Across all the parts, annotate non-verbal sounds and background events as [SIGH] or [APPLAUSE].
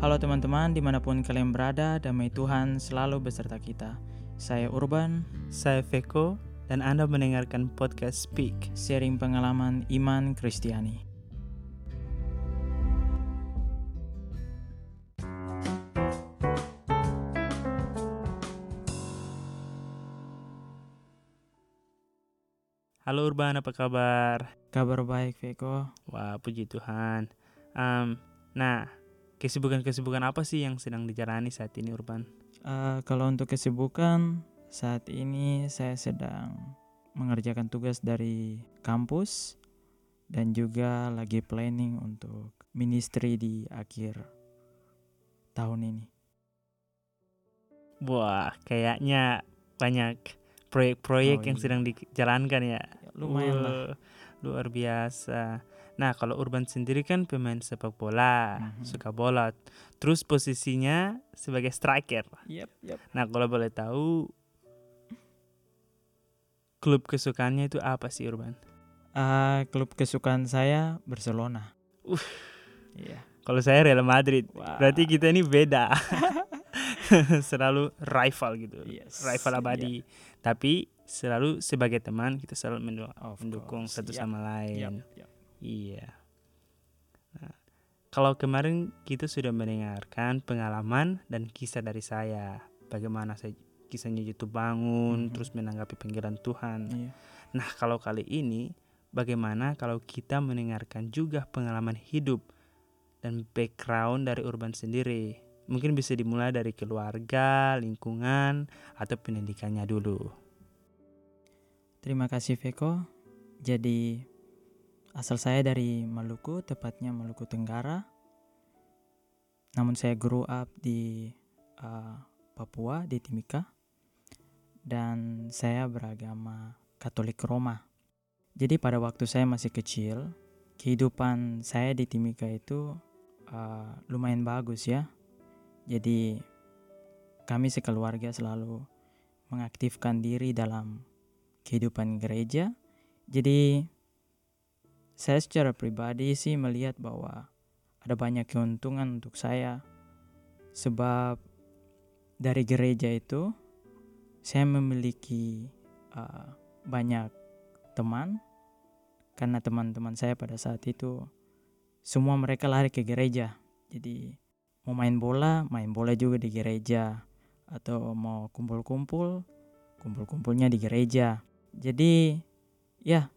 Halo teman-teman, di mana pun kalian berada, damai Tuhan selalu beserta kita. Saya Urban, Saya Veko dan Anda mendengarkan podcast Speak. sharing pengalaman iman Kristiani. Halo Urban, apa kabar? Kabar baik, Veko. Wah, puji Tuhan. Em, nah, kesibukan-kesibukan apa sih yang sedang dijalani saat ini Urban? Eh, kalau untuk kesibukan, saat ini saya sedang mengerjakan tugas dari kampus dan juga lagi planning untuk ministry di akhir tahun ini. Wah, kayaknya banyak proyek-proyek Oh, yang iya. sedang dijalankan ya. Ya, lumayan lah. Wah, luar biasa. Nah, kalau Urban sendiri kan pemain sepak bola, Mhm. suka bola. Terus posisinya sebagai striker. Yep, yep. Nah, kalau boleh tahu klub kesukaannya itu apa sih Urban? Ah, klub kesukaan saya Barcelona. Uh. Iya. Kalau saya Real Madrid. Wah. Berarti kita ini beda. [LAUGHS] selalu rival gitu. Yes, Rival iya. abadi. Tapi selalu sebagai teman kita selalu mendukung satu yep, sama lain. Yep, yep. Iya. Nah, kalau kemarin kita sudah mendengarkan pengalaman dan kisah dari saya, bagaimana saya kisahnya itu bangun, Mhm. terus menanggapi panggilan Tuhan. Iya. Nah, kalau kali ini bagaimana kalau kita mendengarkan juga pengalaman hidup dan background dari Urban sendiri? Mungkin bisa dimulai dari keluarga, lingkungan, atau pendidikannya dulu. Terima kasih Veko. Jadi asal saya dari Maluku, tepatnya Maluku Tenggara. Namun saya grew up di uh, Papua di Timika dan saya beragama Katolik Roma. Jadi pada waktu saya masih kecil, kehidupan saya di Timika itu uh, lumayan bagus ya. Jadi kami sekeluarga selalu mengaktifkan diri dalam kehidupan gereja. Jadi saya secara pribadi sih melihat bahwa ada banyak keuntungan untuk saya sebab dari gereja itu saya memiliki uh, banyak teman karena teman-teman saya pada saat itu semua mereka lari ke gereja. Jadi mau main bola, main bola juga di gereja atau mau kumpul-kumpul, kumpul-kumpulnya di gereja. Jadi ya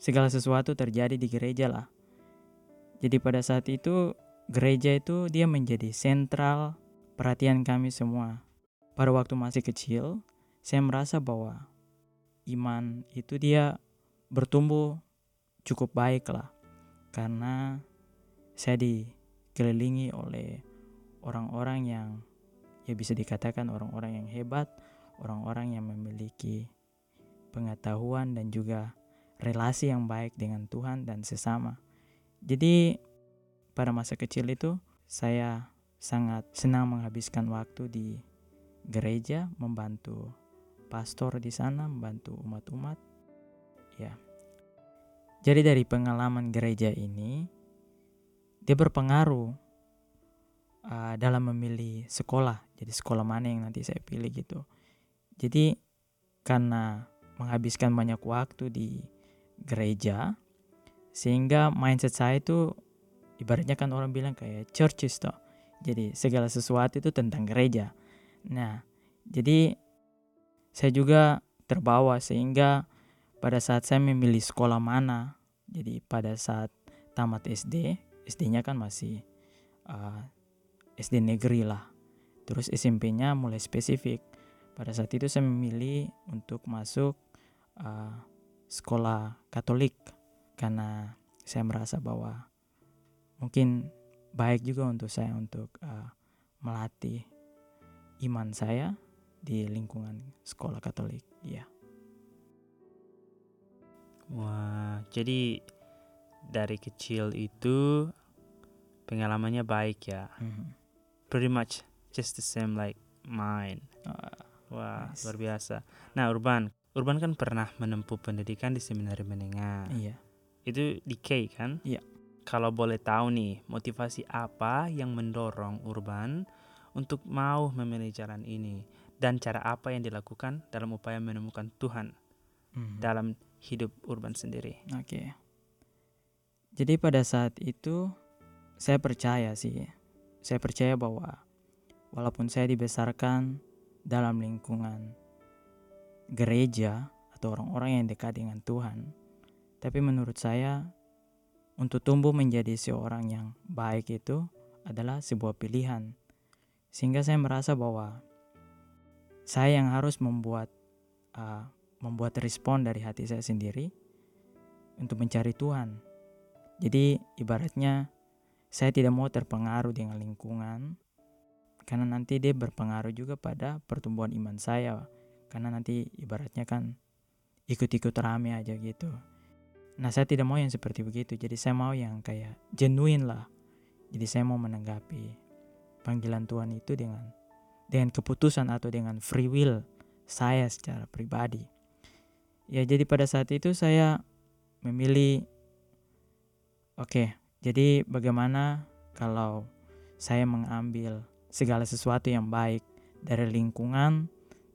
segala sesuatu terjadi di gereja lah. Jadi pada saat itu gereja itu dia menjadi sentral perhatian kami semua. Pada waktu masih kecil, saya merasa bahwa iman itu dia bertumbuh cukup baik lah. Karena saya dikelilingi oleh orang-orang yang ya bisa dikatakan orang-orang yang hebat, orang-orang yang memiliki pengetahuan dan juga relasi yang baik dengan Tuhan dan sesama. Jadi pada masa kecil itu saya sangat senang menghabiskan waktu di gereja membantu pastor di sana, membantu umat-umat. Ya. Jadi dari pengalaman gereja ini dia berpengaruh uh, dalam memilih sekolah. Jadi sekolah mana yang nanti saya pilih gitu. Jadi karena menghabiskan banyak waktu di gereja sehingga mindset saya itu ibaratnya kan orang bilang kayak churches toh. Jadi segala sesuatu itu tentang gereja. Nah, jadi saya juga terbawa sehingga pada saat saya memilih sekolah mana, jadi pada saat tamat SD, SD-nya kan masih uh, SD negeri lah. Terus SMP-nya mulai spesifik. Pada saat itu saya memilih untuk masuk uh, sekolah Katolik karena saya merasa bahwa mungkin baik juga untuk saya untuk uh, melatih iman saya di lingkungan sekolah Katolik. Ya. Wah, jadi dari kecil itu pengalamannya baik ya. Mhm. Pretty much just the same like mine. Ah, Wah, Nice. luar biasa. Nah, Urban, Urban kan pernah menempuh pendidikan di seminari menengah. iya. Itu di K kan? Iya. kalau boleh tahu nih, motivasi apa yang mendorong Urban untuk mau memilih jalan ini dan cara apa yang dilakukan dalam upaya menemukan Tuhan Mhm. dalam hidup Urban sendiri. Oke. Jadi pada saat itu saya percaya sih. Saya percaya bahwa walaupun saya dibesarkan dalam lingkungan gereja atau orang-orang yang dekat dengan Tuhan, tapi menurut saya untuk tumbuh menjadi seorang yang baik itu adalah sebuah pilihan. Sehingga saya merasa bahwa saya yang harus membuat uh, membuat respon dari hati saya sendiri untuk mencari Tuhan. Jadi ibaratnya saya tidak mau terpengaruh dengan lingkungan karena nanti dia berpengaruh juga pada pertumbuhan iman saya. Karena nanti ibaratnya kan ikut-ikut rame aja gitu. Nah saya tidak mau yang seperti begitu. Jadi saya mau yang kayak genuine lah. Jadi saya mau menanggapi panggilan Tuhan itu dengan dengan keputusan atau dengan free will saya secara pribadi. Ya jadi pada saat itu saya memilih oke, jadi bagaimana kalau saya mengambil segala sesuatu yang baik dari lingkungan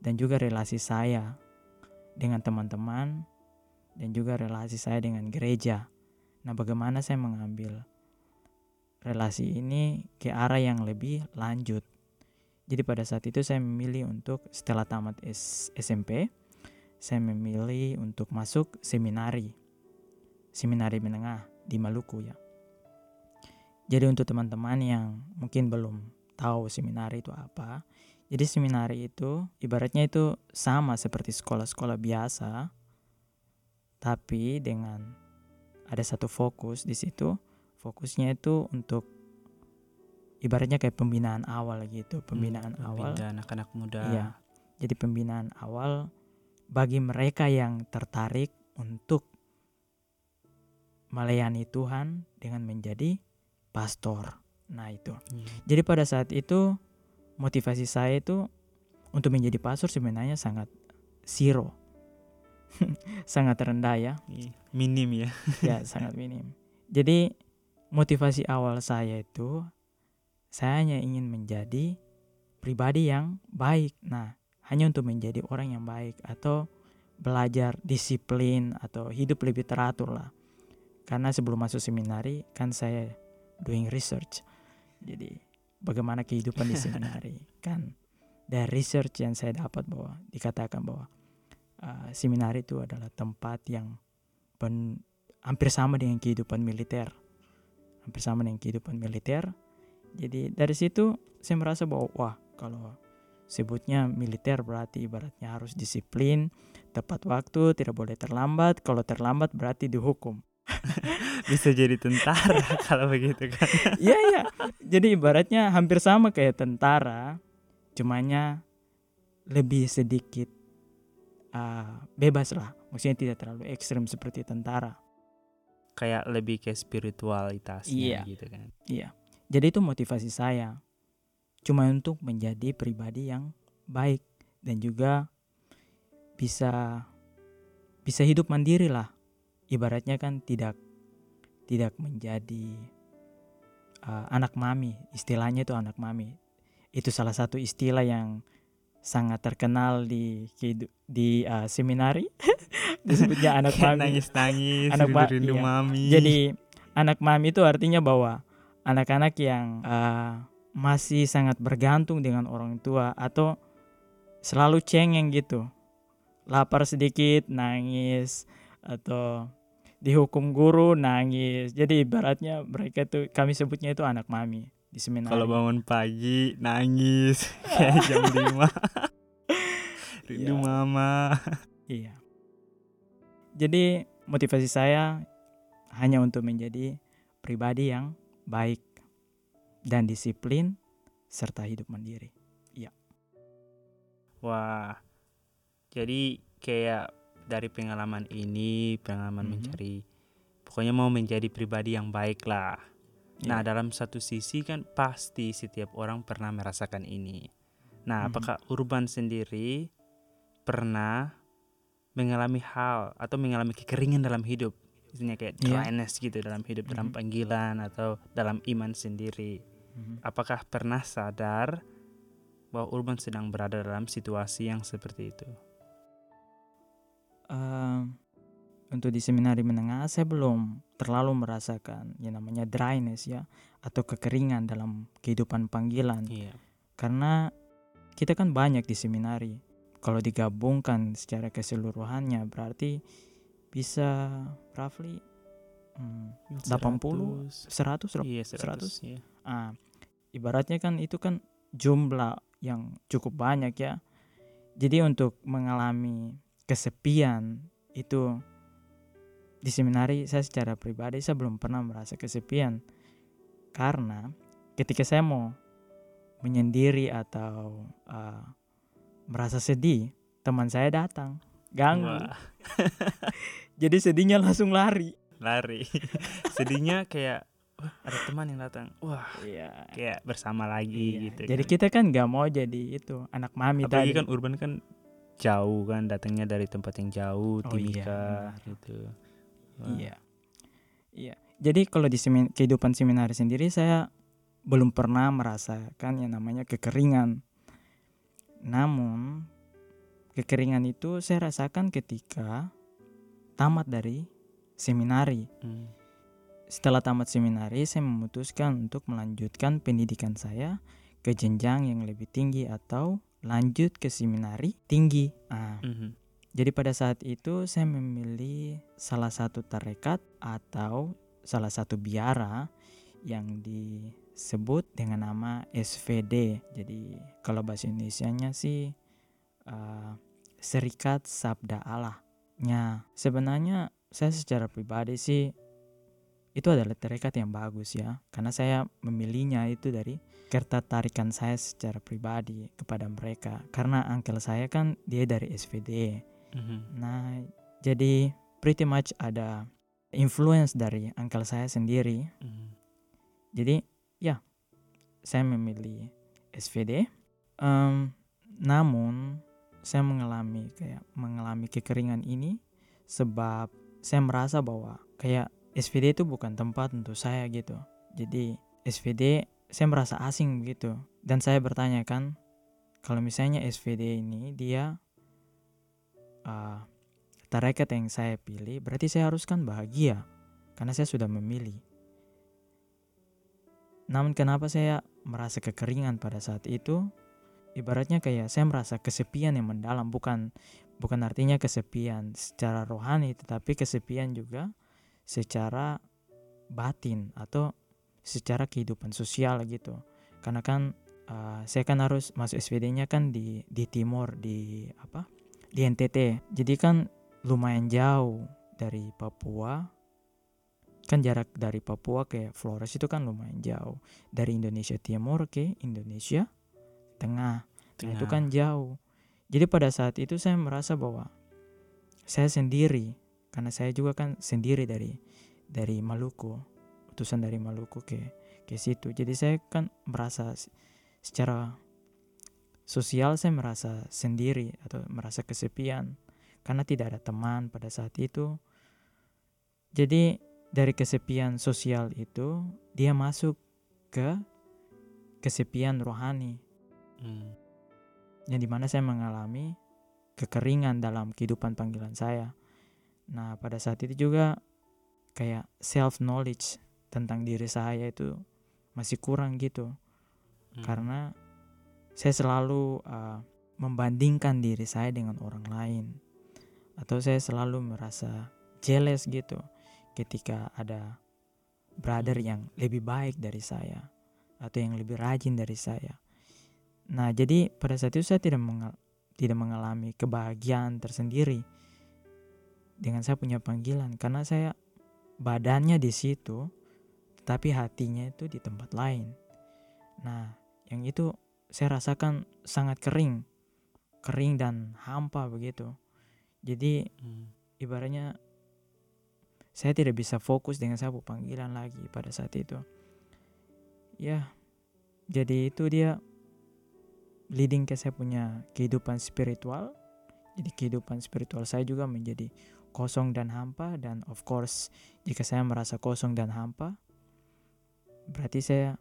dan juga relasi saya dengan teman-teman dan juga relasi saya dengan gereja. Nah, bagaimana saya mengambil relasi ini ke arah yang lebih lanjut. Jadi pada saat itu saya memilih untuk setelah tamat SMP, saya memilih untuk masuk seminari. Seminari menengah di Maluku ya. Jadi untuk teman-teman yang mungkin belum tahu seminari itu apa, jadi seminari itu ibaratnya itu sama seperti sekolah-sekolah biasa, tapi dengan ada satu fokus di situ. Fokusnya itu untuk ibaratnya kayak pembinaan awal gitu, pembinaan Hmm, awal. pembinaan anak-anak muda. Iya. Jadi pembinaan awal bagi mereka yang tertarik untuk melayani Tuhan dengan menjadi pastor. Nah, itu. Iya. Jadi pada saat itu motivasi saya itu untuk menjadi pastor sebenarnya sangat zero. [LAUGHS] sangat rendah ya. Iya. Minim ya. Ya, [LAUGHS] sangat minim. Jadi motivasi awal saya itu saya hanya ingin menjadi pribadi yang baik. Nah, hanya untuk menjadi orang yang baik atau belajar disiplin atau hidup lebih teratur lah. Karena sebelum masuk seminari kan saya doing research. Jadi bagaimana kehidupan di seminari kan dari research yang saya dapat bahwa dikatakan bahwa uh, seminari itu adalah tempat yang pen- hampir sama dengan kehidupan militer. Hampir sama dengan kehidupan militer. Jadi dari situ saya merasa bahwa wah kalau sebutnya militer berarti ibaratnya harus disiplin, tepat waktu, tidak boleh terlambat. Kalau terlambat berarti dihukum. [LAUGHS] Bisa jadi tentara [LAUGHS] kalau begitu kan. Iya iya. Jadi ibaratnya hampir sama kayak tentara, cumanya lebih sedikit uh, bebas lah. Maksudnya tidak terlalu ekstrim seperti tentara. Kayak lebih ke spiritualitasnya Iya. gitu kan. Iya. Jadi itu motivasi saya. Cuma untuk menjadi pribadi yang baik dan juga bisa bisa hidup mandiri lah. Ibaratnya kan tidak tidak menjadi uh, anak mami. Istilahnya itu anak mami. Itu salah satu istilah yang sangat terkenal di di uh, seminari. [LAUGHS] Disebutnya anak mami. nangis-nangis, Anak ma- rindu-rindu iya. mami. Jadi anak mami itu artinya bahwa anak-anak yang uh, masih sangat bergantung dengan orang tua atau selalu cengeng gitu. Lapar sedikit nangis atau dihukum guru nangis. Jadi ibaratnya mereka tuh kami sebutnya itu anak mami di seminari. kalau bangun pagi nangis [LAUGHS] kayak jam 5. [LAUGHS] rindu Iya. mama. Iya. Jadi motivasi saya hanya untuk menjadi pribadi yang baik dan disiplin serta hidup mandiri. Wah. Jadi kayak dari pengalaman ini, pengalaman Mhm. mencari pokoknya mau menjadi pribadi yang baik lah. Nah, Iya. dalam satu sisi kan pasti setiap orang pernah merasakan ini. Nah, Mhm. apakah Urban sendiri pernah mengalami hal atau mengalami kekeringan dalam hidup istilahnya kayak Iya. dryness gitu dalam hidup dalam Mhm. panggilan atau dalam iman sendiri Mhm. apakah pernah sadar bahwa Urban sedang berada dalam situasi yang seperti itu Ehm, untuk di seminari menengah saya belum terlalu merasakan yang namanya dryness ya atau kekeringan dalam kehidupan panggilan iya karena kita kan banyak di seminari kalau digabungkan secara keseluruhannya berarti bisa roughly hmm, 80, 100 iya 100. 100 iya. Ah, ibaratnya kan itu kan jumlah yang cukup banyak ya. Jadi untuk mengalami kesepian itu di seminari saya secara pribadi saya belum pernah merasa kesepian. Karena ketika saya mau menyendiri atau ah, merasa sedih teman saya datang ganggu. [LAUGHS] Jadi sedihnya langsung lari. Lari. [LAUGHS] Sedihnya kayak wah ada teman yang datang. Wah iya. kayak bersama lagi Iya, gitu jadi kan. kita kan nggak mau jadi itu anak mami apalagi tadi. kan Urban kan jauh kan datangnya dari tempat yang jauh Oh iya, Timika benar. gitu Wah, Iya. Iya. Jadi kalau di semin- kehidupan seminari sendiri saya belum pernah merasakan yang namanya kekeringan. Namun kekeringan itu saya rasakan ketika tamat dari seminari. hmm, Setelah tamat seminari, saya memutuskan untuk melanjutkan pendidikan saya ke jenjang yang lebih tinggi atau lanjut ke seminari tinggi. Ah, mhm. jadi pada saat itu saya memilih salah satu tarekat atau salah satu biara yang disebut dengan nama SVD. Jadi kalau bahasa Indonesianya sih eh, Serikat Sabda Allah. Nya sebenarnya saya secara pribadi sih itu adalah tarekat yang bagus ya karena saya memilihnya itu dari ketertarikan saya secara pribadi kepada mereka karena uncle saya kan dia dari SVD Mhm. Nah, jadi pretty much ada influence dari uncle saya sendiri. Mhm. Jadi, ya, saya memilih SVD. Em, namun, saya mengalami kayak mengalami kekeringan ini sebab saya merasa bahwa kayak SVD itu bukan tempat untuk saya gitu. Jadi, SVD saya merasa asing gitu. Dan saya bertanya kan, kalau misalnya SVD ini dia uh, tarekat yang saya pilih, berarti saya harus kan bahagia karena saya sudah memilih. Namun kenapa saya merasa kekeringan pada saat itu? Ibaratnya kayak saya merasa kesepian yang mendalam, bukan bukan artinya kesepian secara rohani, tetapi kesepian juga secara batin atau secara kehidupan sosial gitu. Karena kan uh, saya kan harus masuk SVD-nya kan di di timur di apa? di NTT. Jadi kan lumayan jauh dari Papua. Kan jarak dari Papua ke Flores itu kan lumayan jauh. Dari Indonesia Timur ke Indonesia Tengah. Nah, itu Tengah. kan jauh. Jadi pada saat itu saya merasa bahwa saya sendiri karena saya juga kan sendiri dari dari Maluku, utusan dari Maluku ke ke situ. Jadi saya kan merasa secara sosial saya merasa sendiri atau merasa kesepian karena tidak ada teman pada saat itu. Jadi dari kesepian sosial itu dia masuk ke kesepian rohani Hmm. yang di mana saya mengalami kekeringan dalam kehidupan panggilan saya. Nah pada saat itu juga kayak self knowledge tentang diri saya itu masih kurang gitu Hmm. karena saya selalu uh, membandingkan diri saya dengan orang lain atau saya selalu merasa jealous gitu ketika ada brother yang lebih baik dari saya atau yang lebih rajin dari saya. Nah, jadi pada saat itu saya tidak mengal- tidak mengalami kebahagiaan tersendiri dengan saya punya panggilan karena saya badannya di situ tetapi hatinya itu di tempat lain. Nah, yang itu saya rasakan sangat kering, kering dan hampa begitu. Jadi Hmm. ibaratnya saya tidak bisa fokus dengan punya panggilan lagi pada saat itu. Ya, jadi itu dia leading ke saya punya kehidupan spiritual. Jadi kehidupan spiritual saya juga menjadi kosong dan hampa dan of course jika saya merasa kosong dan hampa berarti saya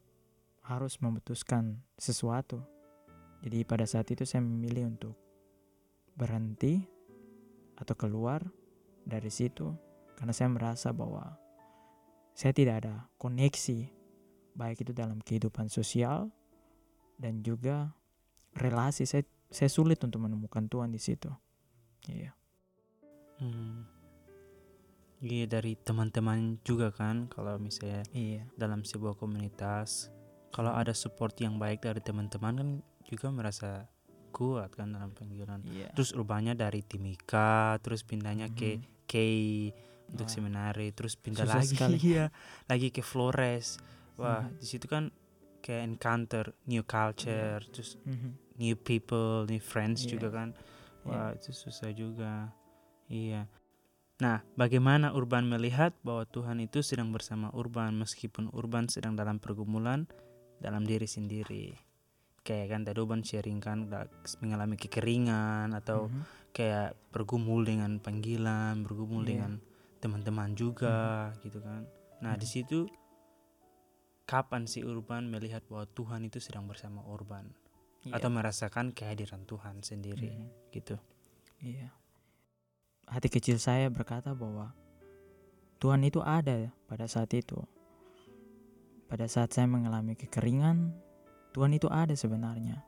harus memutuskan sesuatu. Jadi pada saat itu saya memilih untuk berhenti atau keluar dari situ karena saya merasa bahwa saya tidak ada koneksi baik itu dalam kehidupan sosial dan juga relasi saya saya sulit untuk menemukan Tuhan di situ. Iya. Hmm. Iya dari teman-teman juga kan kalau misalnya Iya. dalam sebuah komunitas kalau ada support yang baik dari teman-teman kan juga merasa kuat kan dalam panggilan. Iya. Terus rubahnya dari Timika terus pindahnya ke Mhm. Kei untuk Wah. seminari terus pindah Susah lagi sekali. [LAUGHS] ya lagi ke Flores. Wah, Mhm. di situ kan kayak encounter new culture terus Mhm. new people, new friends Iya. juga kan. Iya. Wah, itu susah juga. Iya. Nah, bagaimana Urban melihat bahwa Tuhan itu sedang bersama Urban meskipun Urban sedang dalam pergumulan dalam diri sendiri. Kayak kan tadi Urban sharing kan mengalami kekeringan atau Mhm. kayak bergumul dengan panggilan, bergumul Iya. dengan teman-teman juga gitu kan. Nah, di Mhm. situ kapan sih Urban melihat bahwa Tuhan itu sedang bersama Urban Iya. atau merasakan kehadiran Tuhan sendiri Mhm. gitu. Iya. Hati kecil saya berkata bahwa Tuhan itu ada pada saat itu. Pada saat saya mengalami kekeringan, Tuhan itu ada sebenarnya.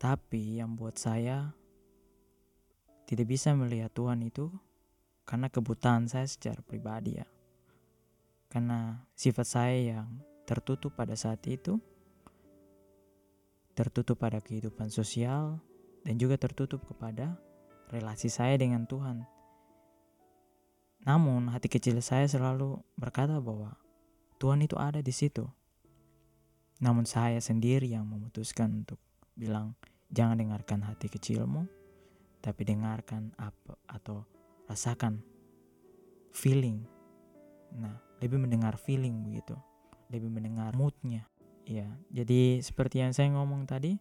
Tapi yang buat saya tidak bisa melihat Tuhan itu karena kebutaan saya secara pribadi ya. Karena sifat saya yang tertutup pada saat itu, tertutup pada kehidupan sosial, dan juga tertutup kepada relasi saya dengan Tuhan. Namun, hati kecil saya selalu berkata bahwa Tuhan itu ada di situ. Namun, saya sendiri yang memutuskan untuk bilang, "Jangan dengarkan hati kecilmu, tapi dengarkan apa atau rasakan feeling." Nah, lebih mendengar feeling begitu, lebih mendengar moodnya. Ya, jadi seperti yang saya ngomong tadi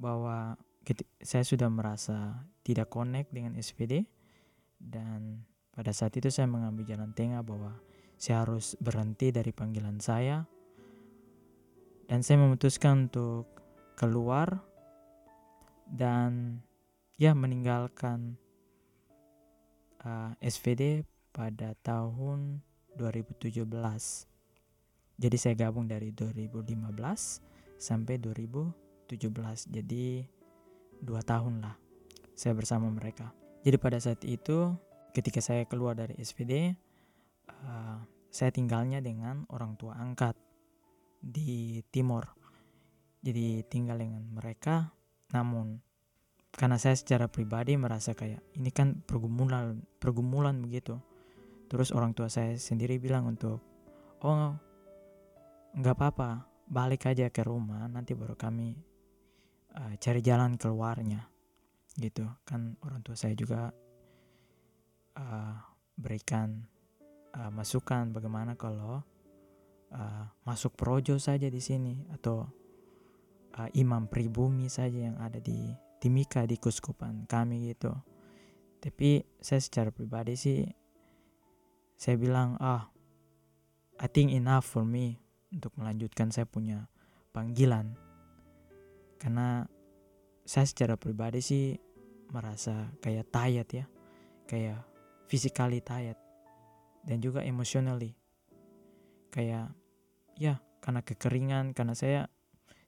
bahwa saya sudah merasa tidak connect dengan SPD dan pada saat itu saya mengambil jalan tengah bahwa saya harus berhenti dari panggilan saya dan saya memutuskan untuk keluar dan ya meninggalkan uh, SVD pada tahun 2017. Jadi saya gabung dari 2015 sampai 2017. Jadi dua tahun lah saya bersama mereka. Jadi pada saat itu ketika saya keluar dari SPD, uh, saya tinggalnya dengan orang tua angkat di Timor. Jadi tinggal dengan mereka, namun karena saya secara pribadi merasa kayak ini kan pergumulan pergumulan begitu. Terus orang tua saya sendiri bilang untuk oh nggak apa-apa balik aja ke rumah nanti baru kami uh, cari jalan keluarnya gitu. Kan orang tua saya juga uh, berikan uh, masukan bagaimana kalau uh, masuk projo saja di sini atau uh, imam pribumi saja yang ada di Timika di kuskupan kami gitu. Tapi saya secara pribadi sih saya bilang ah I think enough for me untuk melanjutkan saya punya panggilan karena saya secara pribadi sih merasa kayak tired ya. Kayak physically tired. Dan juga emotionally. Kayak ya karena kekeringan karena saya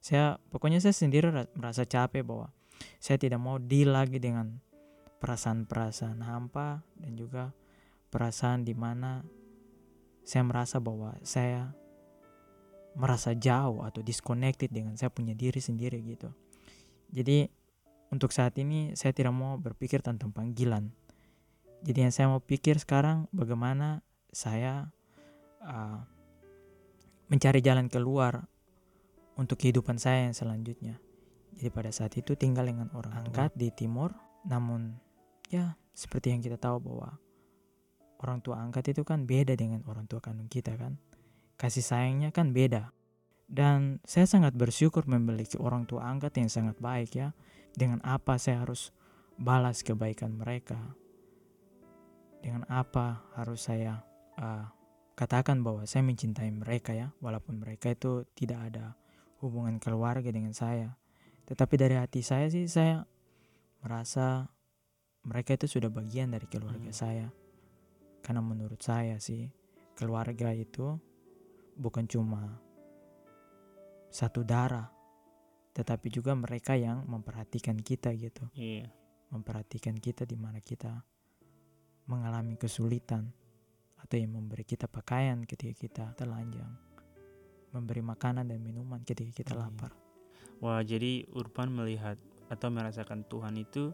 saya pokoknya saya sendiri ra- merasa capek bahwa saya tidak mau deal lagi dengan perasaan-perasaan hampa dan juga perasaan di mana saya merasa bahwa saya merasa jauh atau disconnected dengan saya punya diri sendiri gitu. Jadi untuk saat ini saya tidak mau berpikir tentang panggilan. Jadi yang saya mau pikir sekarang bagaimana saya uh, mencari jalan keluar untuk kehidupan saya yang selanjutnya. Jadi pada saat itu tinggal dengan orang angkat di timur, namun ya seperti yang kita tahu bahwa orang tua angkat itu kan beda dengan orang tua kandung kita kan. Kasih sayangnya kan beda. Dan saya sangat bersyukur memiliki orang tua angkat yang sangat baik ya. Dengan apa saya harus balas kebaikan mereka. dengan apa harus saya uh, katakan bahwa saya mencintai mereka ya, walaupun mereka itu tidak ada hubungan keluarga dengan saya. Tetapi dari hati saya sih saya merasa mereka itu sudah bagian dari keluarga Hmm. saya. Karena menurut saya sih keluarga itu bukan cuma satu darah, tetapi juga mereka yang memperhatikan kita gitu Iya. memperhatikan kita di mana kita mengalami kesulitan atau yang memberi kita pakaian ketika kita telanjang, memberi makanan dan minuman ketika kita Iya. lapar. Wah, jadi Urban melihat atau merasakan Tuhan itu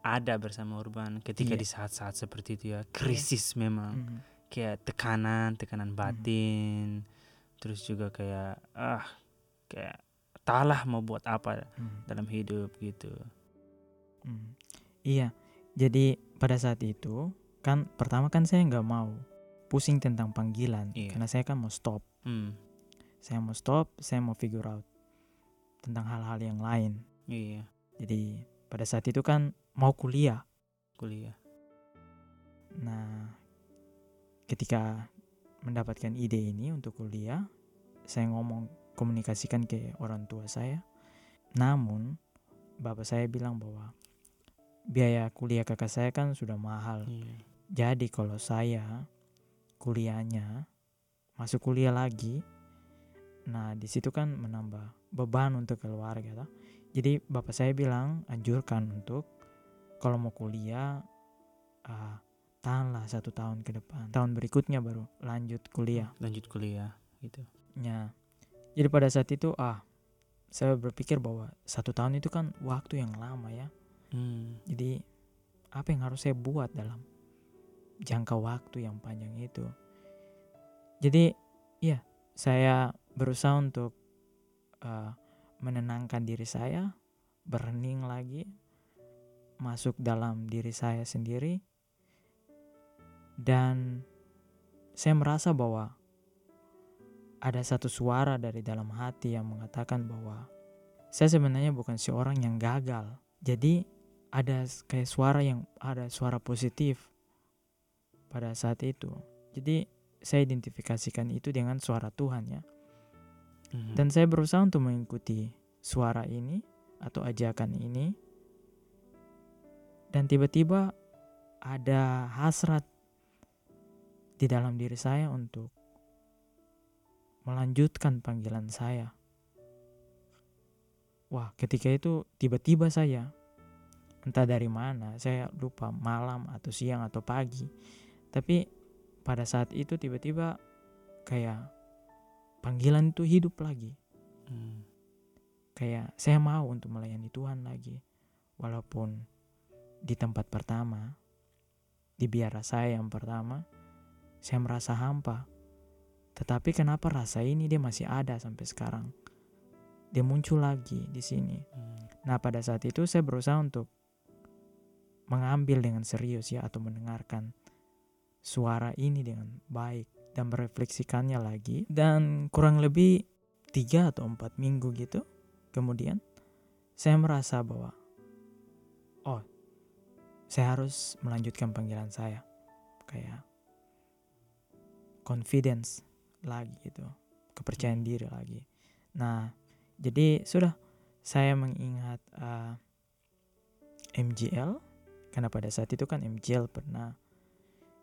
ada bersama Urban ketika Iya. di saat-saat seperti itu ya. Krisis memang. Mhm. Kayak tekanan, tekanan batin. Terus juga kayak ah kayak talah mau buat apa Mhm. dalam hidup gitu. Mhm. Iya, jadi pada saat itu kan pertama kan saya nggak mau pusing tentang panggilan Iya. karena saya kan mau stop, Hmm. saya mau stop, saya mau figure out tentang hal-hal yang lain. Iya, Jadi pada saat itu kan mau kuliah. kuliah. Nah, ketika mendapatkan ide ini untuk kuliah, saya ngomong komunikasikan ke orang tua saya. Namun, bapak saya bilang bahwa biaya kuliah kakak saya kan sudah mahal. Iya. Jadi kalau saya kuliahnya masuk kuliah lagi, nah di situ kan menambah beban untuk keluarga. toh. Jadi bapak saya bilang anjurkan untuk kalau mau kuliah ah, tahanlah satu tahun ke depan. Tahun berikutnya baru lanjut kuliah. Lanjut kuliah gitu. Ya. Jadi pada saat itu ah saya berpikir bahwa satu tahun itu kan waktu yang lama ya. Hmm. Jadi apa yang harus saya buat dalam jangka waktu yang panjang itu? Jadi ya saya berusaha untuk uh, menenangkan diri saya, berhening lagi, masuk dalam diri saya sendiri, dan saya merasa bahwa ada satu suara dari dalam hati yang mengatakan bahwa saya sebenarnya bukan seorang yang gagal. Jadi ada kayak suara yang ada suara positif pada saat itu. Jadi saya identifikasikan itu dengan suara Tuhan ya. Mhm. Dan saya berusaha untuk mengikuti suara ini atau ajakan ini. Dan tiba-tiba ada hasrat di dalam diri saya untuk melanjutkan panggilan saya. Wah, ketika itu tiba-tiba saya entah dari mana, saya lupa malam atau siang atau pagi. Tapi pada saat itu tiba-tiba kayak panggilan itu hidup lagi. Hmm. Kayak saya mau untuk melayani Tuhan lagi. Walaupun di tempat pertama, di biara saya yang pertama, saya merasa hampa. Tetapi kenapa rasa ini dia masih ada sampai sekarang? Dia muncul lagi di sini. Hmm. Nah, pada saat itu saya berusaha untuk mengambil dengan serius ya atau mendengarkan suara ini dengan baik dan merefleksikannya lagi dan kurang lebih tiga atau empat minggu gitu kemudian saya merasa bahwa oh saya harus melanjutkan panggilan saya kayak confidence lagi gitu kepercayaan diri lagi nah jadi sudah saya mengingat uh, MGL karena pada saat itu kan MGL pernah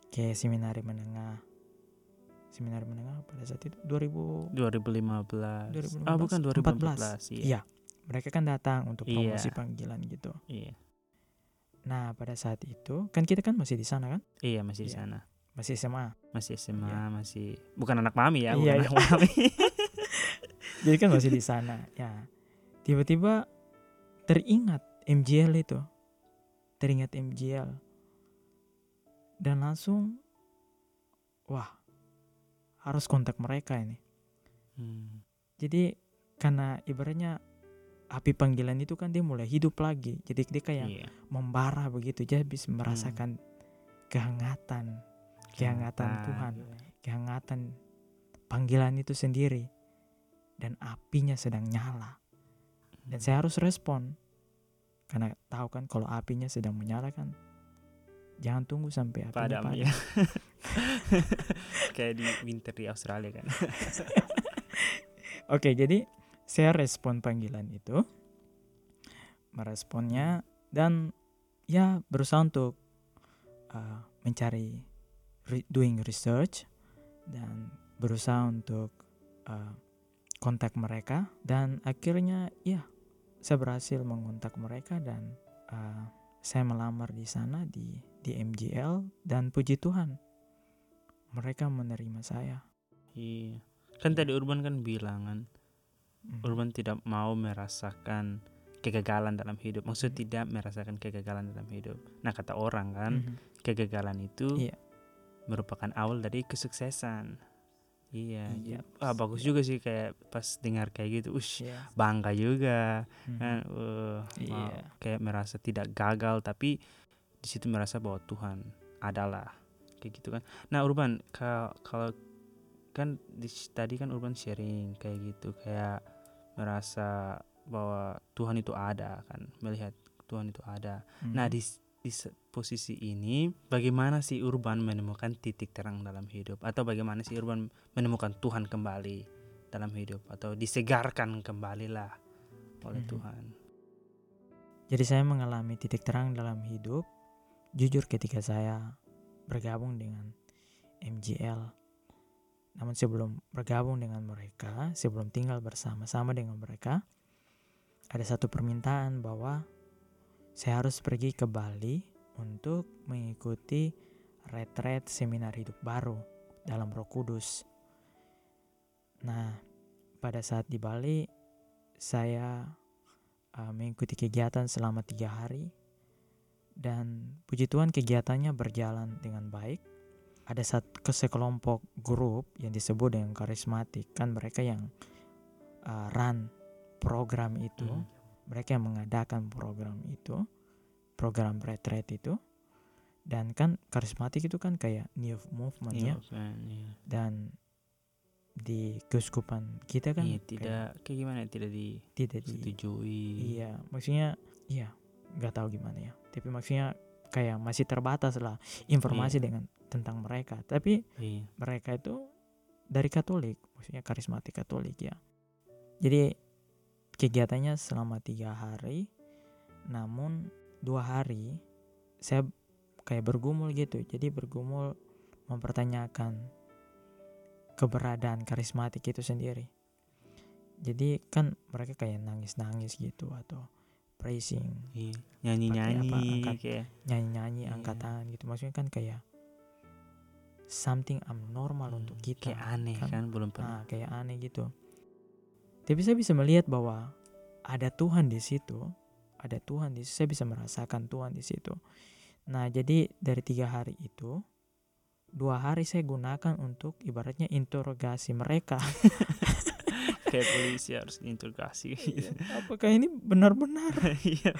ke seminari menengah seminari menengah pada saat itu 2000 2015. 2015, Ah, bukan 2014. Iya. Iya. mereka kan datang untuk Iya. promosi panggilan gitu Iya. nah pada saat itu kan kita kan masih di sana kan Iya, masih di Iya. sana. Masih SMA Masih SMA, Iya. masih bukan anak mami ya, Iya, bukan iya. anak mami. [LAUGHS] jadi kan masih di sana ya tiba-tiba teringat MGL itu teringat MGL dan langsung wah harus kontak mereka ini Hmm. jadi karena ibaratnya api panggilan itu kan dia mulai hidup lagi jadi dia kayak Iya. membara begitu jadi bisa merasakan kehangatan Kehangatan Tuhan. kehangatan panggilan itu sendiri. Dan apinya sedang nyala. Dan saya harus respon. Karena tahu kan kalau apinya sedang menyala kan jangan tunggu sampai apinya padam padam. ya [LAUGHS] kayak di winter di Australia kan. [LAUGHS] Oke, jadi saya respon panggilan itu, meresponnya dan ya berusaha untuk uh, mencari re- doing research dan berusaha untuk uh, kontak mereka dan akhirnya ya saya berhasil mengontak mereka dan uh, saya melamar di sana di di MGL dan puji Tuhan mereka menerima saya. iya kan tadi Urban kan bilang kan Mhm. Urban tidak mau merasakan kegagalan dalam hidup maksud tidak merasakan kegagalan dalam hidup nah kata orang kan Mhm. kegagalan itu Iya. Merupakan awal dari kesuksesan iya Iya, wah bagus juga sih kayak pas dengar kayak gitu ush Iya. bangga juga Mhm. kan uh, mau Iya. kayak merasa tidak gagal tapi di situ merasa bahwa Tuhan adalah kayak gitu kan nah Urban ka- kalau kan di, tadi kan Urban sharing kayak gitu kayak merasa bahwa Tuhan itu ada kan melihat Tuhan itu ada nah Mhm. di, s- di posisi ini bagaimana sih Urban menemukan titik terang dalam hidup atau bagaimana sih Urban menemukan Tuhan kembali dalam hidup atau disegarkan kembali lah oleh Mhm. Tuhan Jadi saya mengalami titik terang dalam hidup jujur ketika saya bergabung dengan MGL. Namun sebelum bergabung dengan mereka, sebelum tinggal bersama-sama dengan mereka, ada satu permintaan bahwa saya harus pergi ke Bali untuk mengikuti retret seminar hidup baru dalam Roh Kudus. Nah, pada saat di Bali, saya uh, mengikuti kegiatan selama tiga hari dan puji Tuhan kegiatannya berjalan dengan baik. Ada satu sekelompok grup yang disebut dengan karismatik kan mereka yang uh, run program itu, Mhm. Mereka yang mengadakan program itu, program retreat itu. Dan kan karismatik itu kan kayak new movement ya Iya, iya. dan di keuskupan kita kan Iya, kayak tidak kayak gimana ya, tidak tidak di disetujui Iya, maksudnya iya, nggak tahu gimana ya. Tapi maksudnya kayak masih terbatas lah informasi dengan tentang mereka. Tapi Iya. mereka itu dari Katolik, maksudnya karismatik Katolik ya. Jadi kegiatannya selama tiga hari, namun dua hari saya kayak bergumul gitu. Jadi bergumul mempertanyakan keberadaan karismatik itu sendiri. Jadi kan mereka kayak nangis-nangis gitu atau praising, Iya. nyanyi-nyanyi kayak nyanyi-nyanyi, Iya. angkat tangan gitu. Maksudnya kan kayak something abnormal hmm, untuk kita. kayak aneh kan. kan, belum pernah Nah, kayak aneh gitu. Tapi saya bisa melihat bahwa ada Tuhan di situ, ada Tuhan di situ. Saya bisa merasakan Tuhan di situ. Nah, jadi dari tiga hari itu, dua hari saya gunakan untuk ibaratnya interogasi mereka. [LAUGHS] kayak polisi harus diinterogasi gitu. Apakah ini benar-benar? [LAUGHS] Iya,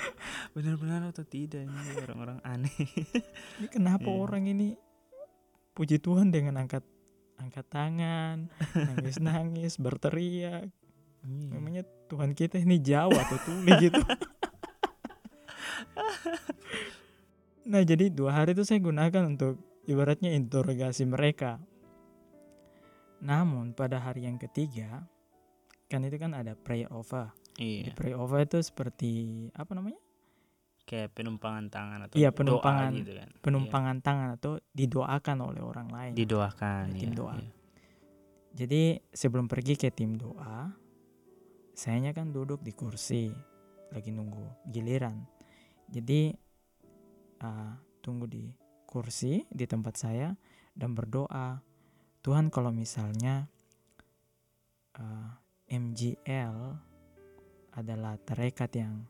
benar-benar atau tidak ini orang-orang aneh. Ini kenapa Iya. orang ini puji Tuhan dengan angkat angkat tangan, nangis-nangis, berteriak. Iya. Memangnya Tuhan kita ini Jawa atau tuli gitu. [LAUGHS] nah jadi dua hari itu saya gunakan untuk ibaratnya interogasi mereka. Namun pada hari yang ketiga kan itu kan ada prayer over. Di Iya, prayer over itu seperti apa namanya? kayak penumpangan tangan atau Iya, doa penumpangan- gitu kan. Penumpangan tangan atau didoakan oleh orang lain. Iya, didoakan Ada tim iya, doa. iya. Jadi sebelum pergi ke tim doa, sayanya kan duduk di kursi lagi nunggu giliran. Jadi uh, tunggu di kursi di tempat saya dan berdoa, Tuhan kalau misalnya uh, MGL adalah tarekat yang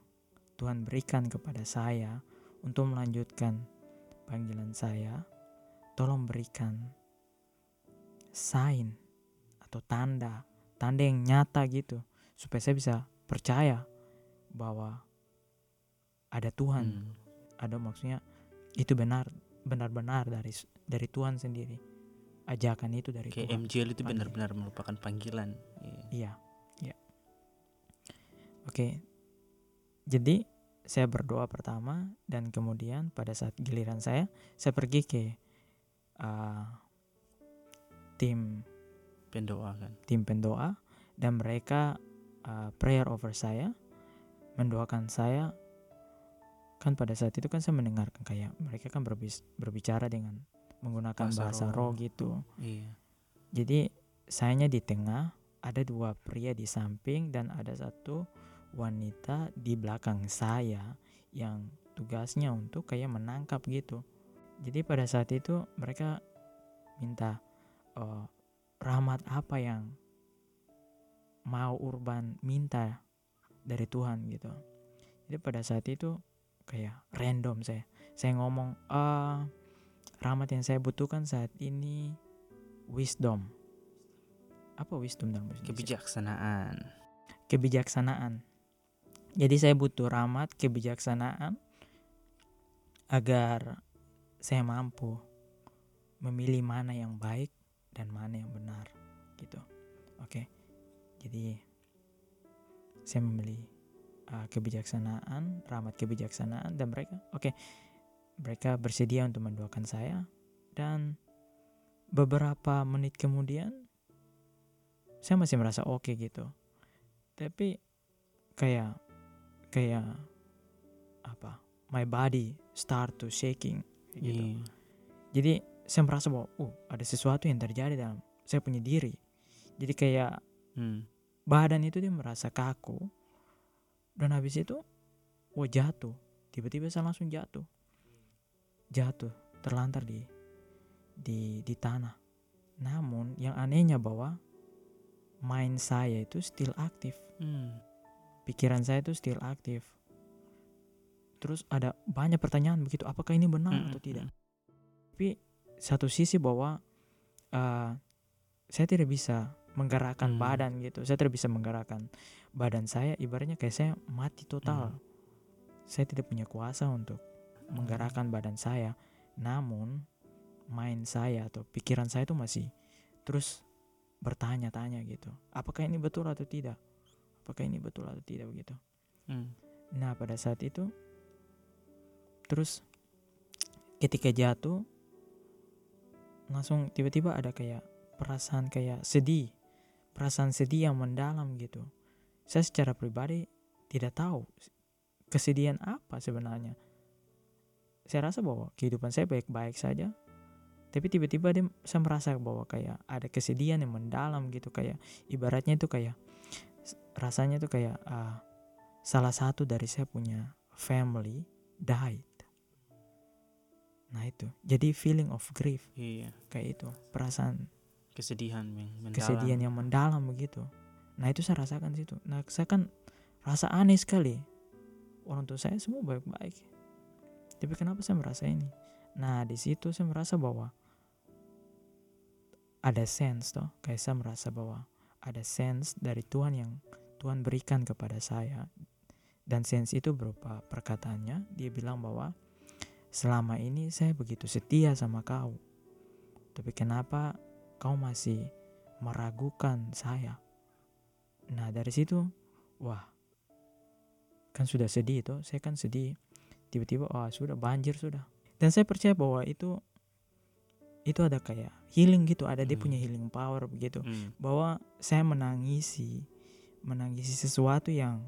Tuhan berikan kepada saya untuk melanjutkan panggilan saya, tolong berikan sign atau tanda, tanda yang nyata gitu, supaya saya bisa percaya bahwa ada Tuhan, Hmm. ada maksudnya itu benar, benar-benar dari dari Tuhan sendiri, ajakan itu dari Kayak Tuhan. MJL itu benar-benar merupakan panggilan. Iya. Iya, iya. Oke. Jadi saya berdoa pertama dan kemudian pada saat giliran saya saya pergi ke uh, tim pendoa kan tim pendoa dan mereka uh, prayer over saya mendoakan saya kan pada saat itu kan saya mendengarkan kayak mereka kan berbicara dengan menggunakan Bahasa bahasa roh. roh gitu iya jadi sayanya di tengah ada dua pria di samping dan ada satu wanita di belakang saya yang tugasnya untuk kayak menangkap gitu. Jadi pada saat itu mereka minta eh, rahmat apa yang mau Urban minta dari Tuhan gitu. Jadi pada saat itu kayak random saya. Saya ngomong, "Ah, rahmat yang saya butuhkan saat ini wisdom." Apa wisdom dalam bahasa kebijaksanaan kebijaksanaan. Jadi saya butuh rahmat kebijaksanaan agar saya mampu memilih mana yang baik dan mana yang benar gitu. Oke. Jadi saya memilih uh, kebijaksanaan, rahmat kebijaksanaan dan mereka oke. Mereka bersedia untuk mendoakan saya dan beberapa menit kemudian saya masih merasa oke gitu tapi kayak kayak apa my body start to shaking gitu Iya. jadi saya merasa bahwa uh ada sesuatu yang terjadi dalam saya punya diri jadi kayak Hmm. badan itu dia merasa kaku. Dan habis itu wah jatuh. Tiba-tiba saya langsung jatuh. Jatuh terlantar di di di tanah. Namun yang anehnya bahwa mind saya itu still aktif. Hmm. pikiran saya itu still aktif. Terus ada banyak pertanyaan begitu apakah ini benar Mm, atau mm, tidak? mm. tapi satu sisi bahwa uh, saya tidak bisa menggerakkan Hmm. badan gitu. Saya tidak bisa menggerakkan badan saya ibaratnya kayak saya mati total. Hmm. saya tidak punya kuasa untuk menggerakkan badan saya. Namun mind saya atau pikiran saya itu masih terus bertanya-tanya gitu. Apakah ini betul atau tidak? Apakah ini betul atau tidak begitu? Hmm. Nah pada saat itu terus ketika jatuh langsung tiba-tiba ada kayak perasaan kayak sedih perasaan sedih yang mendalam gitu. Saya secara pribadi tidak tahu kesedihan apa sebenarnya. Saya rasa bahwa kehidupan saya baik-baik saja. Tapi tiba-tiba dia saya merasa bahwa kayak ada kesedihan yang mendalam gitu kayak ibaratnya itu kayak rasanya tuh kayak ah, salah satu dari saya punya family died. Nah itu, jadi feeling of grief. Iya. kayak itu, perasaan Kesedihan yang mendalam. kesedihan yang mendalam begitu. Nah itu saya rasakan situ. Nah saya kan rasa aneh sekali. Orang tua saya semua baik-baik. Tapi kenapa saya merasa ini? Nah di situ saya merasa bahwa ada sense toh, kayak saya merasa bahwa ada sense dari Tuhan yang Tuhan berikan kepada saya. Dan sense itu berupa perkataannya, dia bilang bahwa selama ini saya begitu setia sama kau. Tapi kenapa kau masih meragukan saya? Nah dari situ, wah, kan sudah sedih itu, saya kan sedih. Tiba-tiba, wah sudah banjir sudah. Dan saya percaya bahwa itu itu ada kayak healing gitu, ada dia Hmm. punya healing power begitu. Hmm. Bahwa saya menangisi, menangisi sesuatu yang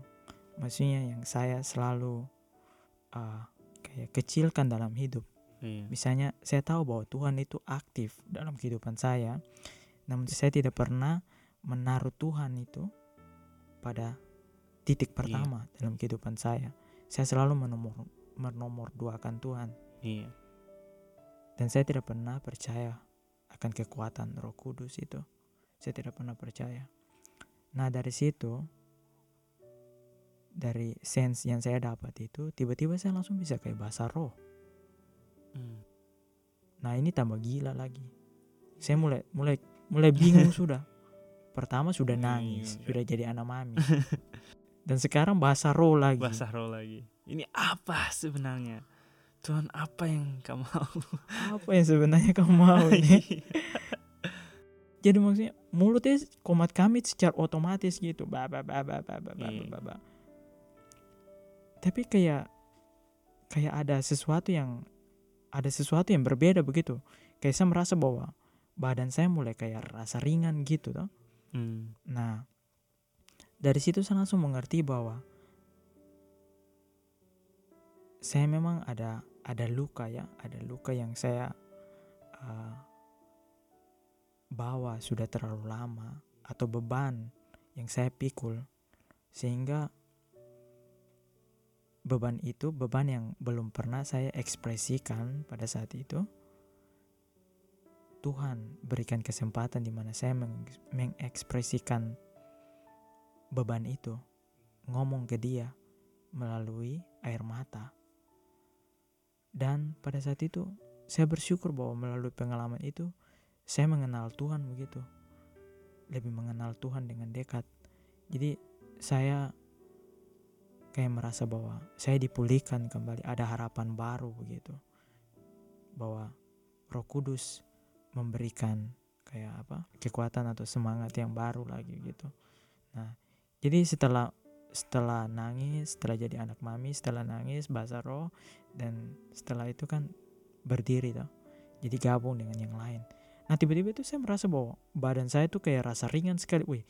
maksudnya yang saya selalu uh, kayak kecilkan dalam hidup. Iya. Misalnya saya tahu bahwa Tuhan itu aktif dalam kehidupan saya, namun saya tidak pernah menaruh Tuhan itu pada titik pertama dalam kehidupan saya. Saya selalu menomor menomor duakan Tuhan Iya. dan saya tidak pernah percaya akan kekuatan Roh Kudus itu. Saya tidak pernah percaya. Nah dari situ dari sense yang saya dapat itu tiba-tiba saya langsung bisa kayak bahasa roh. Hmm. Nah ini tambah gila lagi. Saya mulai mulai mulai bingung [LAUGHS] sudah. Pertama sudah nangis, sudah jadi anak mami. [LAUGHS] Dan sekarang bahasa roh lagi. Bahasa roh lagi. Ini apa sebenarnya? Tuhan apa yang kamu mau? Apa yang sebenarnya kamu mau [LAUGHS] ini? jadi maksudnya mulutnya komat kami secara otomatis gitu. Ba ba ba ba ba ba ba Iya. ba, ba. tapi kayak kayak ada sesuatu yang ada sesuatu yang berbeda begitu. Kayak saya merasa bahwa badan saya mulai kayak rasa ringan gitu toh. Hmm. nah dari situ saya langsung mengerti bahwa saya memang ada ada luka ya ada luka yang saya uh, bawa sudah terlalu lama atau beban yang saya pikul. Sehingga beban itu beban yang belum pernah saya ekspresikan pada saat itu. Tuhan berikan kesempatan di mana saya meng- mengekspresikan beban itu ngomong ke dia melalui air mata. Dan pada saat itu saya bersyukur bahwa melalui pengalaman itu saya mengenal Tuhan begitu. Lebih mengenal Tuhan dengan dekat. Jadi saya kayak merasa bahwa saya dipulihkan kembali ada harapan baru begitu bahwa Roh Kudus memberikan kayak apa kekuatan atau semangat yang baru lagi gitu. Nah jadi setelah setelah nangis setelah jadi anak mami setelah nangis bahasa roh dan setelah itu kan berdiri tuh jadi gabung dengan yang lain. Nah tiba-tiba itu saya merasa bahwa badan saya tuh kayak rasa ringan sekali. Wih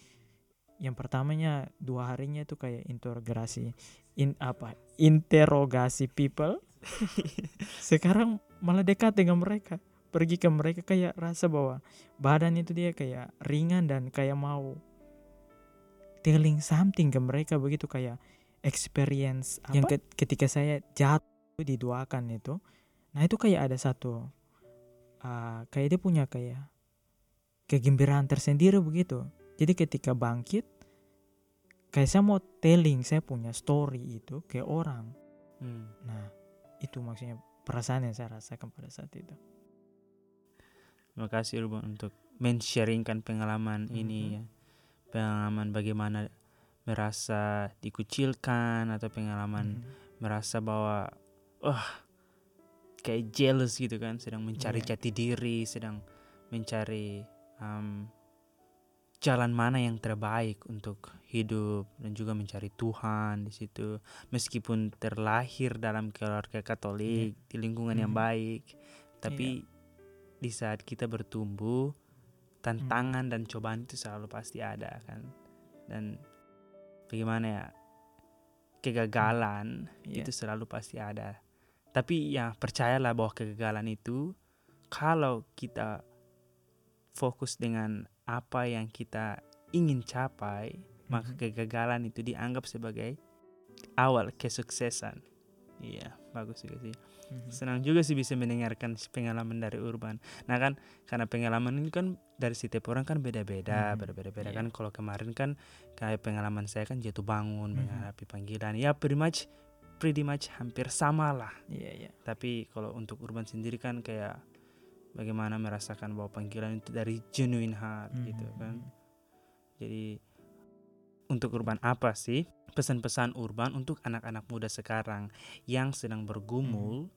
yang pertamanya dua harinya itu kayak interogasi in apa interogasi people. [LAUGHS] Sekarang malah dekat dengan mereka. Pergi ke mereka kayak rasa bahwa badan itu dia kayak ringan dan kayak mau telling something ke mereka begitu kayak experience yang ke- ketika saya jatuh diduakan itu nah itu kayak ada satu uh, kayak dia punya kayak kegembiraan tersendiri begitu jadi ketika bangkit kayak saya mau telling saya punya story itu ke orang Hmm. nah itu maksudnya perasaan yang saya rasakan pada saat itu Terima kasih Ruben untuk men-sharingkan pengalaman ini Mhm. ya. Pengalaman bagaimana merasa dikucilkan atau pengalaman Mhm. merasa bahwa wah kayak jealous gitu kan, sedang mencari Iya. jati diri, sedang mencari um, jalan mana yang terbaik untuk hidup dan juga mencari Tuhan di situ. Meskipun terlahir dalam keluarga Katolik di lingkungan yang Mhm. baik, tapi di saat kita bertumbuh tantangan dan cobaan itu selalu pasti ada kan dan bagaimana ya kegagalan Iya. itu selalu pasti ada tapi ya percayalah bahwa kegagalan itu kalau kita fokus dengan apa yang kita ingin capai maka Mhm. kegagalan itu dianggap sebagai awal kesuksesan iya bagus juga sih Mhm. senang juga sih bisa mendengarkan pengalaman dari Urban. Nah kan karena pengalaman ini kan dari setiap orang kan beda-beda, Mhm, berbeda-beda iya. kan. Kalau kemarin kan kayak pengalaman saya kan jatuh bangun Mhm. menghadapi panggilan. Ya pretty much pretty much hampir sama lah. Iya, iya. Tapi kalau untuk Urban sendiri kan kayak bagaimana merasakan bahwa panggilan itu dari genuine heart gitu Mhm, kan. mhm. Jadi untuk Urban apa sih pesan-pesan Urban untuk anak-anak muda sekarang yang sedang bergumul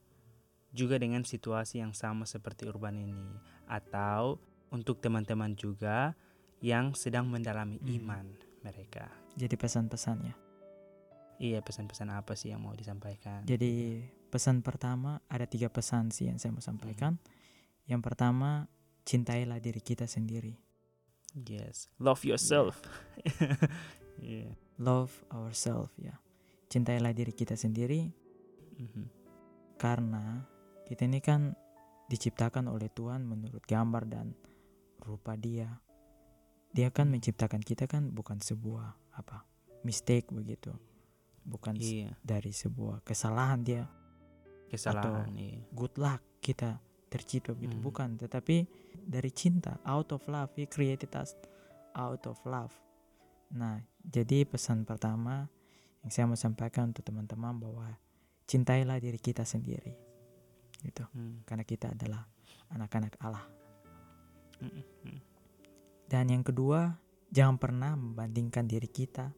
juga dengan situasi yang sama seperti Urban ini atau untuk teman-teman juga yang sedang mendalami Hmm. iman mereka. Jadi pesan-pesannya. Iya pesan-pesan apa sih yang mau disampaikan? Jadi pesan pertama ada tiga pesan sih yang saya mau sampaikan. Yang pertama cintailah diri kita sendiri. Yes, love yourself. [LAUGHS] Iya. Love ourselves ya. Cintailah diri kita sendiri Mhm. karena kita ini kan diciptakan oleh Tuhan menurut gambar dan rupa Dia. Dia kan menciptakan kita kan bukan sebuah apa mistake begitu, bukan Iya, dari sebuah kesalahan dia. kesalahan. Iya. Good luck kita tercipta begitu, Hmm. bukan. Tetapi dari cinta, out of love, He created us out of love. Nah, jadi pesan pertama yang saya mau sampaikan untuk teman-teman bahwa cintailah diri kita sendiri, gitu. Hmm. Karena kita adalah anak-anak Allah. Mm, mm. Dan yang kedua, jangan pernah membandingkan diri kita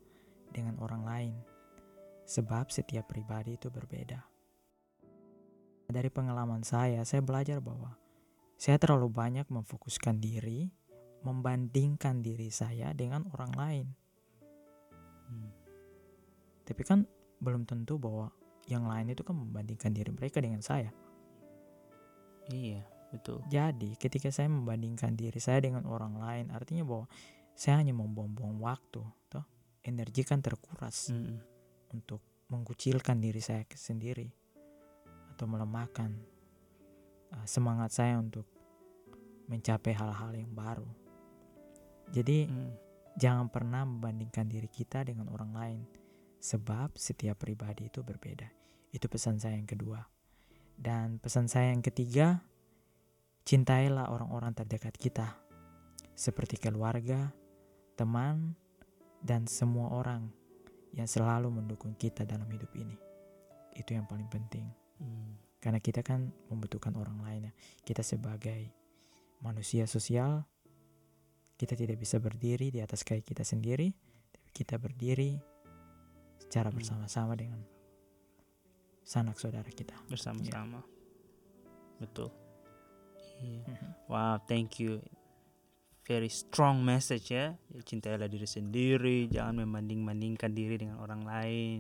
dengan orang lain. Sebab setiap pribadi itu berbeda. Dari pengalaman saya, saya belajar bahwa saya terlalu banyak memfokuskan diri, membandingkan diri saya dengan orang lain. Hmm. Tapi kan belum tentu bahwa yang lain itu kan membandingkan diri mereka dengan saya. Iya, betul. Jadi ketika saya membandingkan diri saya dengan orang lain, artinya bahwa saya hanya membuang-buang waktu, toh energi kan terkuras Mm-mm. untuk mengkucilkan diri saya sendiri atau melemahkan uh, semangat saya untuk mencapai hal-hal yang baru. Jadi Mm. jangan pernah membandingkan diri kita dengan orang lain sebab setiap pribadi itu berbeda. Itu pesan saya yang kedua. Dan pesan saya yang ketiga, cintailah orang-orang terdekat kita seperti keluarga, teman, dan semua orang yang selalu mendukung kita dalam hidup ini. Itu yang paling penting. Mm. Karena kita kan membutuhkan orang lain ya. Kita sebagai manusia sosial, kita tidak bisa berdiri di atas kaki kita sendiri, tapi kita berdiri secara Hmm. bersama-sama dengan sanak saudara kita. Bersama-sama. Betul. Iya. Mhm. Wow, thank you. Very strong message ya. Ya, Cintailah diri sendiri, jangan membanding-bandingkan diri dengan orang lain.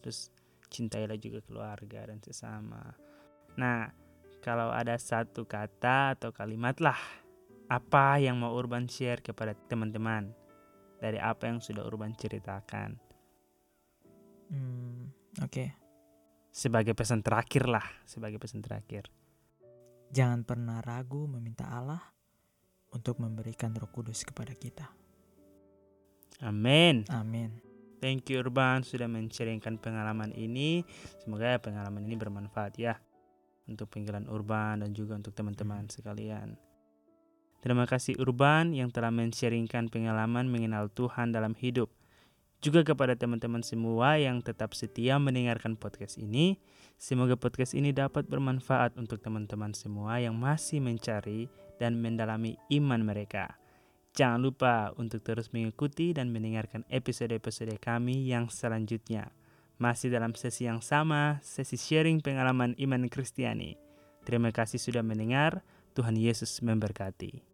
Terus cintailah juga keluarga dan sesama. Nah, kalau ada satu kata atau kalimat lah, apa yang mau Urban share kepada teman-teman dari apa yang sudah Urban ceritakan Hmm, Oke, sebagai pesan terakhir lah, sebagai pesan terakhir. jangan pernah ragu meminta Allah untuk memberikan Roh Kudus kepada kita. Amin. Amin. Thank you Urban sudah men-sharingkan pengalaman ini. Semoga pengalaman ini bermanfaat ya untuk panggilan Urban dan juga untuk teman-teman sekalian. Terima kasih Urban yang telah men-sharingkan pengalaman mengenal Tuhan dalam hidup. Juga kepada teman-teman semua yang tetap setia mendengarkan podcast ini. Semoga podcast ini dapat bermanfaat untuk teman-teman semua yang masih mencari dan mendalami iman mereka. Jangan lupa untuk terus mengikuti dan mendengarkan episode-episode kami yang selanjutnya. Masih dalam sesi yang sama, sesi sharing pengalaman iman Kristiani. Terima kasih sudah mendengar. Tuhan Yesus memberkati.